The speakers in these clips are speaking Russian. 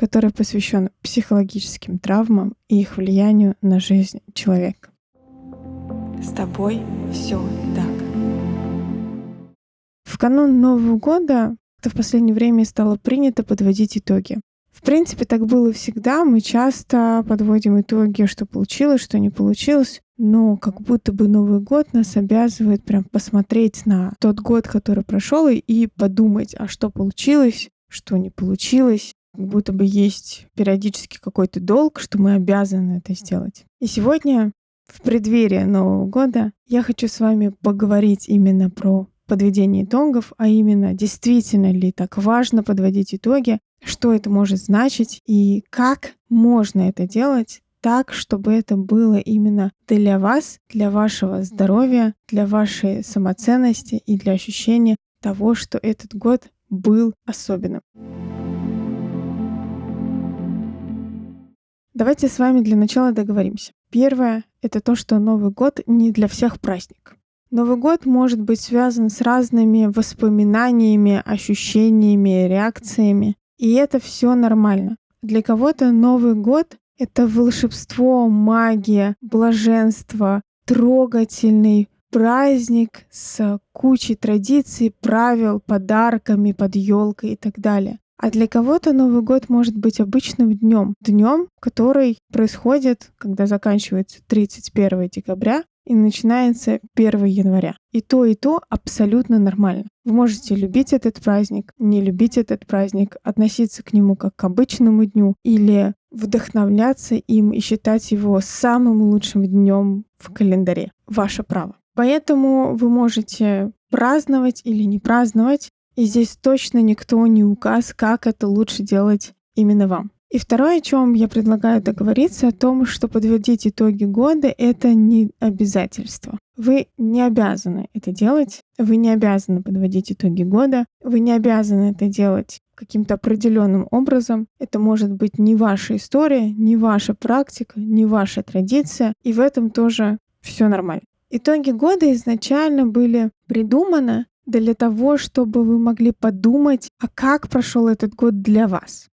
который посвящен психологическим травмам и их влиянию на жизнь человека. С тобой все так. В канун Нового года в последнее время стало принято подводить итоги. В принципе, так было всегда. Мы часто подводим итоги, что получилось, что не получилось. Но как будто бы Новый год нас обязывает прям посмотреть на тот год, который прошел, и подумать, а что получилось, что не получилось. Будто бы есть периодически какой-то долг, что мы обязаны это сделать. И сегодня, в преддверии Нового года, я хочу с вами поговорить именно про подведение итогов, а именно, действительно ли так важно подводить итоги, что это может значить и как можно это делать так, чтобы это было именно для вас, для вашего здоровья, для вашей самоценности и для ощущения того, что этот год был особенным. Давайте с вами для начала договоримся. Первое — это то, что Новый год не для всех праздник. Новый год может быть связан с разными воспоминаниями, ощущениями, реакциями. И это все нормально. Для кого-то Новый год — это волшебство, магия, блаженство, трогательный праздник с кучей традиций, правил, подарками под елкой и так далее. А для кого-то Новый год может быть обычным днем, днем, который происходит, когда заканчивается 31 декабря, и начинается 1 января. И то, и то абсолютно нормально. Вы можете любить этот праздник, не любить этот праздник, относиться к нему как к обычному дню или вдохновляться им и считать его самым лучшим днем в календаре. Ваше право. Поэтому вы можете праздновать или не праздновать, и здесь точно никто не указ, как это лучше делать именно вам. И второе, о чем я предлагаю договориться, о том, что подводить итоги года — это не обязательство. Вы не обязаны это делать, вы не обязаны подводить итоги года, вы не обязаны это делать каким-то определенным образом. Это может быть не ваша история, не ваша практика, не ваша традиция, и в этом тоже все нормально. Итоги года изначально были придуманы для того, чтобы вы могли подумать, а как прошел этот год для вас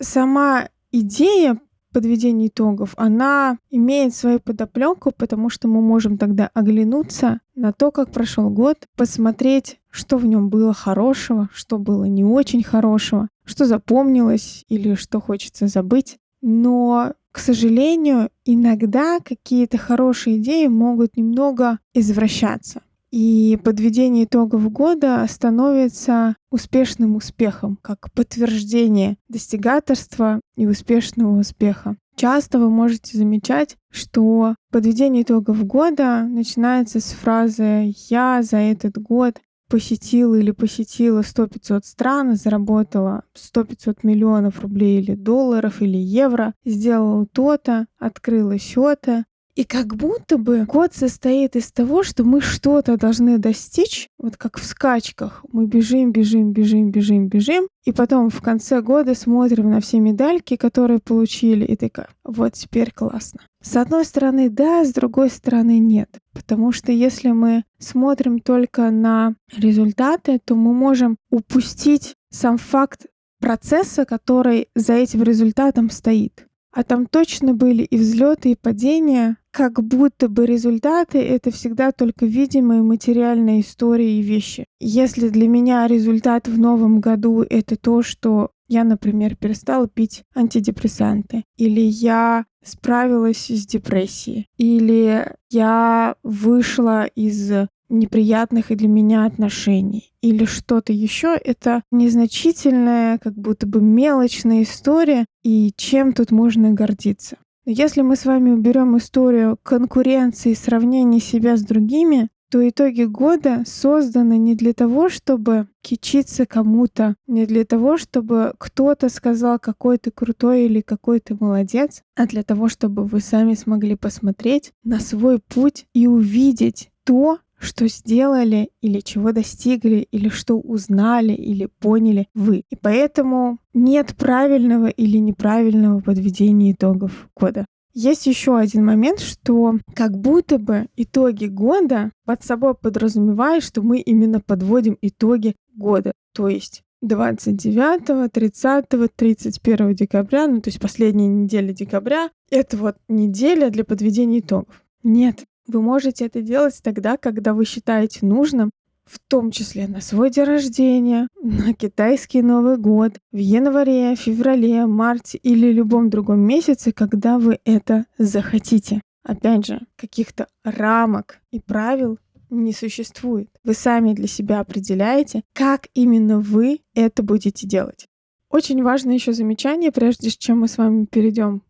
сама идея подведения итогов, она имеет свою подоплеку, потому что мы можем тогда оглянуться на то, как прошел год, посмотреть, что в нем было хорошего, что было не очень хорошего, что запомнилось или что хочется забыть. Но, к сожалению, иногда какие-то хорошие идеи могут немного извращаться. И подведение итогов года становится успешным успехом, как подтверждение достигаторства и успешного успеха. Часто вы можете замечать, что подведение итогов года начинается с фразы «я за этот год посетила или посетила 100-500 стран, заработала 100-500 миллионов рублей или долларов или евро, сделала то-то, открыла сё-то, и как будто бы год состоит из того, что мы что-то должны достичь, вот как в скачках. Мы бежим, бежим, бежим, бежим, бежим, и потом в конце года смотрим на все медальки, которые получили, и такая, вот теперь классно. С одной стороны, да, с другой стороны, нет. Потому что если мы смотрим только на результаты, то мы можем упустить сам факт процесса, который за этим результатом стоит. А там точно были и взлеты, и падения, как будто бы результаты — это всегда только видимые материальные истории и вещи. Если для меня результат в новом году — это то, что я, например, перестала пить антидепрессанты, или я справилась с депрессией, или я вышла из неприятных и для меня отношений или что-то еще, это незначительная, как будто бы мелочная история, и чем тут можно гордиться. Если мы с вами уберем историю конкуренции, сравнения себя с другими, то итоги года созданы не для того, чтобы кичиться кому-то, не для того, чтобы кто-то сказал, какой ты крутой или какой ты молодец, а для того, чтобы вы сами смогли посмотреть на свой путь и увидеть то, что сделали или чего достигли, или что узнали или поняли вы. И поэтому нет правильного или неправильного подведения итогов года. Есть еще один момент, что как будто бы итоги года под собой подразумевают, что мы именно подводим итоги года. То есть 29, 30, 31 декабря, ну то есть последняя неделя декабря, это вот неделя для подведения итогов. Нет, вы можете это делать тогда, когда вы считаете нужным, в том числе на свой день рождения, на китайский Новый год, в январе, феврале, марте или любом другом месяце, когда вы это захотите. Опять же, каких-то рамок и правил не существует. Вы сами для себя определяете, как именно вы это будете делать. Очень важное еще замечание, прежде чем мы с вами перейдем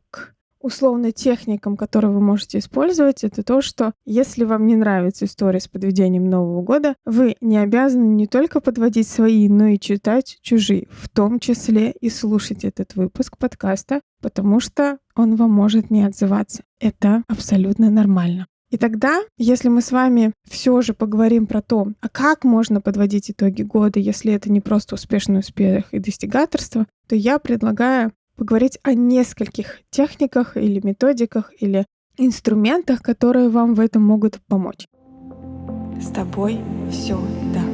условно техникам, которые вы можете использовать, это то, что если вам не нравится история с подведением Нового года, вы не обязаны не только подводить свои, но и читать чужие, в том числе и слушать этот выпуск подкаста, потому что он вам может не отзываться. Это абсолютно нормально. И тогда, если мы с вами все же поговорим про то, а как можно подводить итоги года, если это не просто успешный успех и достигаторство, то я предлагаю поговорить о нескольких техниках или методиках или инструментах, которые вам в этом могут помочь. С тобой все так.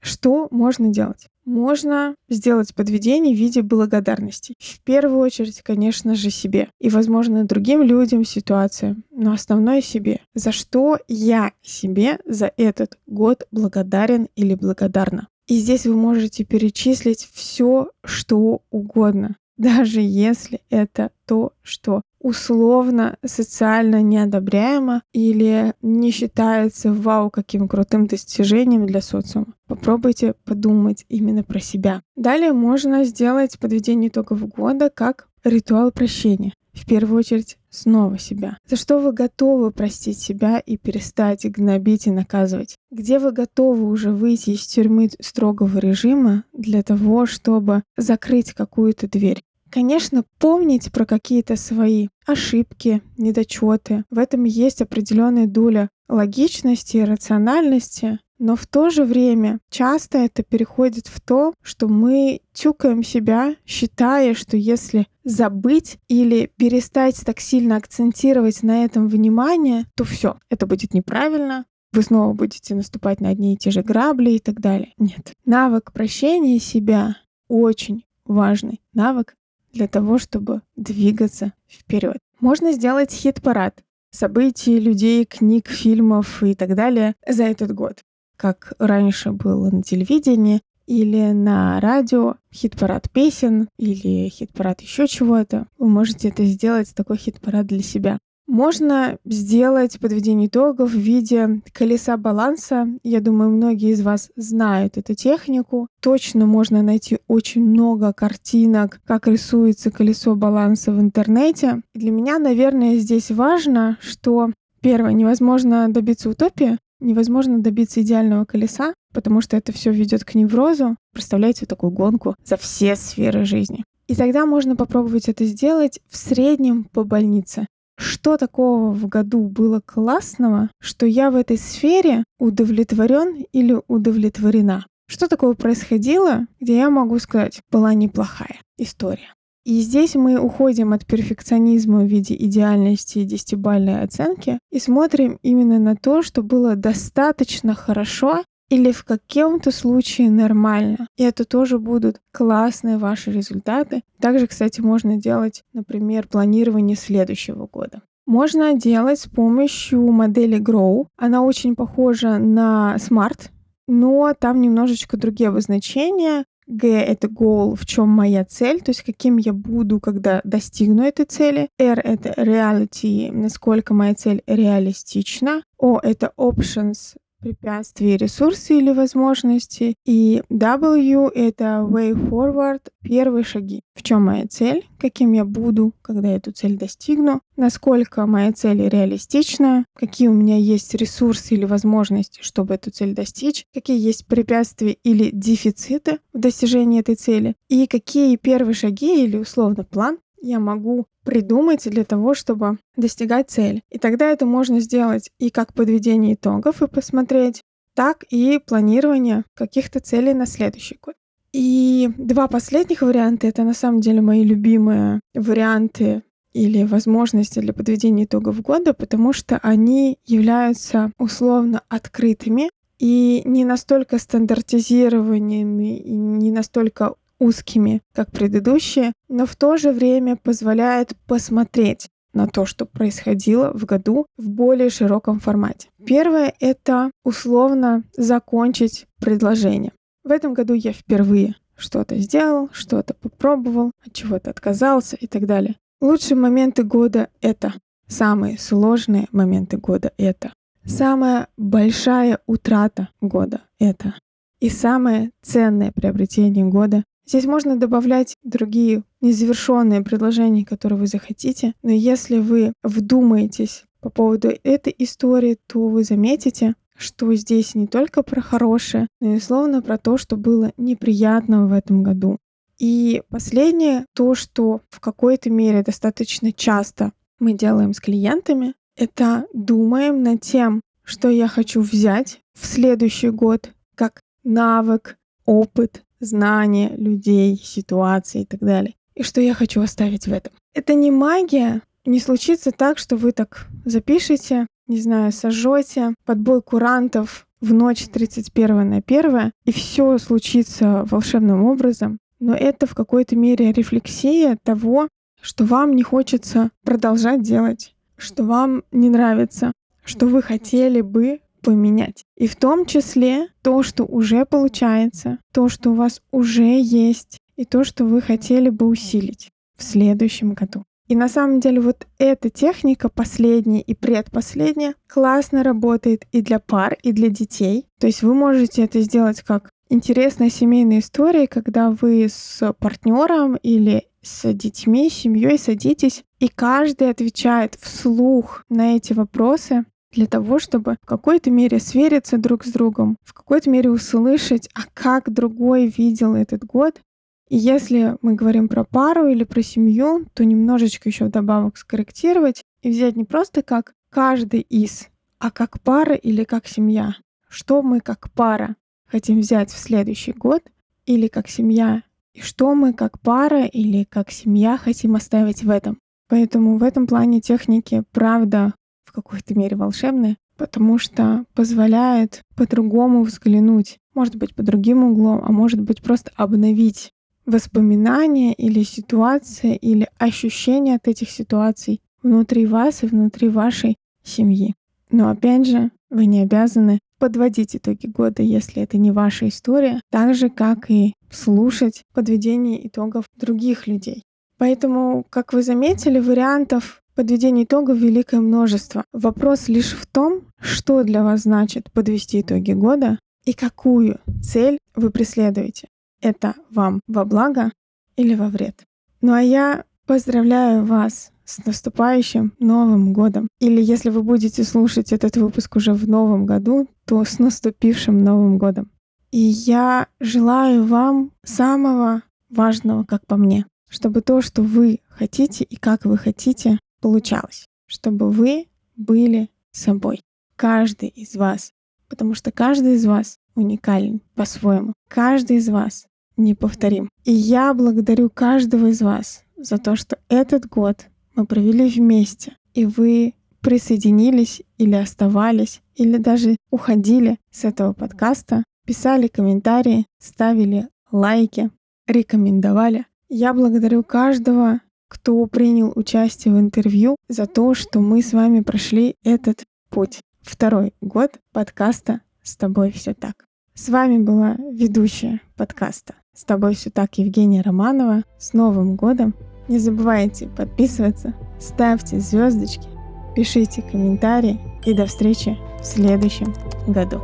Что можно делать? Можно сделать подведение в виде благодарности. В первую очередь, конечно же, себе. И, возможно, другим людям, ситуациям. Но основное себе. За что я себе за этот год благодарен или благодарна. И здесь вы можете перечислить все, что угодно, даже если это то, что условно социально неодобряемо или не считается вау каким крутым достижением для социума. Попробуйте подумать именно про себя. Далее можно сделать подведение итогов года как ритуал прощения в первую очередь снова себя. За что вы готовы простить себя и перестать гнобить и наказывать? Где вы готовы уже выйти из тюрьмы строгого режима для того, чтобы закрыть какую-то дверь? Конечно, помнить про какие-то свои ошибки, недочеты. В этом есть определенная доля логичности и рациональности, но в то же время часто это переходит в то, что мы тюкаем себя, считая, что если забыть или перестать так сильно акцентировать на этом внимание, то все, это будет неправильно, вы снова будете наступать на одни и те же грабли и так далее. Нет. Навык прощения себя очень важный навык для того, чтобы двигаться вперед. Можно сделать хит-парад событий, людей, книг, фильмов и так далее за этот год как раньше было на телевидении или на радио, хит-парад песен или хит-парад еще чего-то. Вы можете это сделать, такой хит-парад для себя. Можно сделать подведение итогов в виде колеса баланса. Я думаю, многие из вас знают эту технику. Точно можно найти очень много картинок, как рисуется колесо баланса в интернете. Для меня, наверное, здесь важно, что Первое, невозможно добиться утопии, невозможно добиться идеального колеса, потому что это все ведет к неврозу. Представляете такую гонку за все сферы жизни. И тогда можно попробовать это сделать в среднем по больнице. Что такого в году было классного, что я в этой сфере удовлетворен или удовлетворена? Что такого происходило, где я могу сказать, была неплохая история? И здесь мы уходим от перфекционизма в виде идеальности и десятибальной оценки и смотрим именно на то, что было достаточно хорошо или в каком-то случае нормально. И это тоже будут классные ваши результаты. Также, кстати, можно делать, например, планирование следующего года. Можно делать с помощью модели Grow. Она очень похожа на Smart, но там немножечко другие обозначения. Г — это goal, в чем моя цель, то есть каким я буду, когда достигну этой цели. R — это reality, насколько моя цель реалистична. O — это options, препятствия, ресурсы или возможности. И W — это way forward, первые шаги. В чем моя цель, каким я буду, когда эту цель достигну, насколько моя цель реалистична, какие у меня есть ресурсы или возможности, чтобы эту цель достичь, какие есть препятствия или дефициты в достижении этой цели, и какие первые шаги или условно план я могу придумать для того, чтобы достигать цели. И тогда это можно сделать и как подведение итогов и посмотреть, так и планирование каких-то целей на следующий год. И два последних варианта — это на самом деле мои любимые варианты или возможности для подведения итогов года, потому что они являются условно открытыми и не настолько стандартизированными, и не настолько узкими, как предыдущие, но в то же время позволяет посмотреть на то, что происходило в году в более широком формате. Первое — это условно закончить предложение. В этом году я впервые что-то сделал, что-то попробовал, от чего-то отказался и так далее. Лучшие моменты года — это самые сложные моменты года — это самая большая утрата года — это и самое ценное приобретение года Здесь можно добавлять другие незавершенные предложения, которые вы захотите, но если вы вдумаетесь по поводу этой истории, то вы заметите, что здесь не только про хорошее, но и словно про то, что было неприятного в этом году. И последнее, то, что в какой-то мере достаточно часто мы делаем с клиентами, это думаем над тем, что я хочу взять в следующий год как навык, опыт, знания людей, ситуации и так далее. И что я хочу оставить в этом. Это не магия, не случится так, что вы так запишете, не знаю, сожжете под бой курантов в ночь 31 на 1, и все случится волшебным образом. Но это в какой-то мере рефлексия того, что вам не хочется продолжать делать, что вам не нравится, что вы хотели бы поменять. И в том числе то, что уже получается, то, что у вас уже есть, и то, что вы хотели бы усилить в следующем году. И на самом деле вот эта техника, последняя и предпоследняя, классно работает и для пар, и для детей. То есть вы можете это сделать как интересная семейная история, когда вы с партнером или с детьми, семьей садитесь, и каждый отвечает вслух на эти вопросы, для того, чтобы в какой-то мере свериться друг с другом, в какой-то мере услышать, а как другой видел этот год. И если мы говорим про пару или про семью, то немножечко еще вдобавок скорректировать и взять не просто как каждый из, а как пара или как семья. Что мы как пара хотим взять в следующий год или как семья, и что мы как пара или как семья хотим оставить в этом. Поэтому в этом плане техники, правда, какой-то мере волшебные, потому что позволяет по-другому взглянуть, может быть, по другим углом, а может быть, просто обновить воспоминания или ситуация, или ощущения от этих ситуаций внутри вас и внутри вашей семьи. Но опять же, вы не обязаны подводить итоги года, если это не ваша история, так же, как и слушать подведение итогов других людей. Поэтому, как вы заметили, вариантов Подведение итогов великое множество. Вопрос лишь в том, что для вас значит подвести итоги года и какую цель вы преследуете. Это вам во благо или во вред. Ну а я поздравляю вас с наступающим Новым годом. Или если вы будете слушать этот выпуск уже в Новом году, то с наступившим Новым годом. И я желаю вам самого важного, как по мне, чтобы то, что вы хотите и как вы хотите, получалось, чтобы вы были собой. Каждый из вас. Потому что каждый из вас уникален по-своему. Каждый из вас неповторим. И я благодарю каждого из вас за то, что этот год мы провели вместе, и вы присоединились или оставались, или даже уходили с этого подкаста, писали комментарии, ставили лайки, рекомендовали. Я благодарю каждого кто принял участие в интервью, за то, что мы с вами прошли этот путь. Второй год подкаста «С тобой все так». С вами была ведущая подкаста «С тобой все так» Евгения Романова. С Новым годом! Не забывайте подписываться, ставьте звездочки, пишите комментарии и до встречи в следующем году.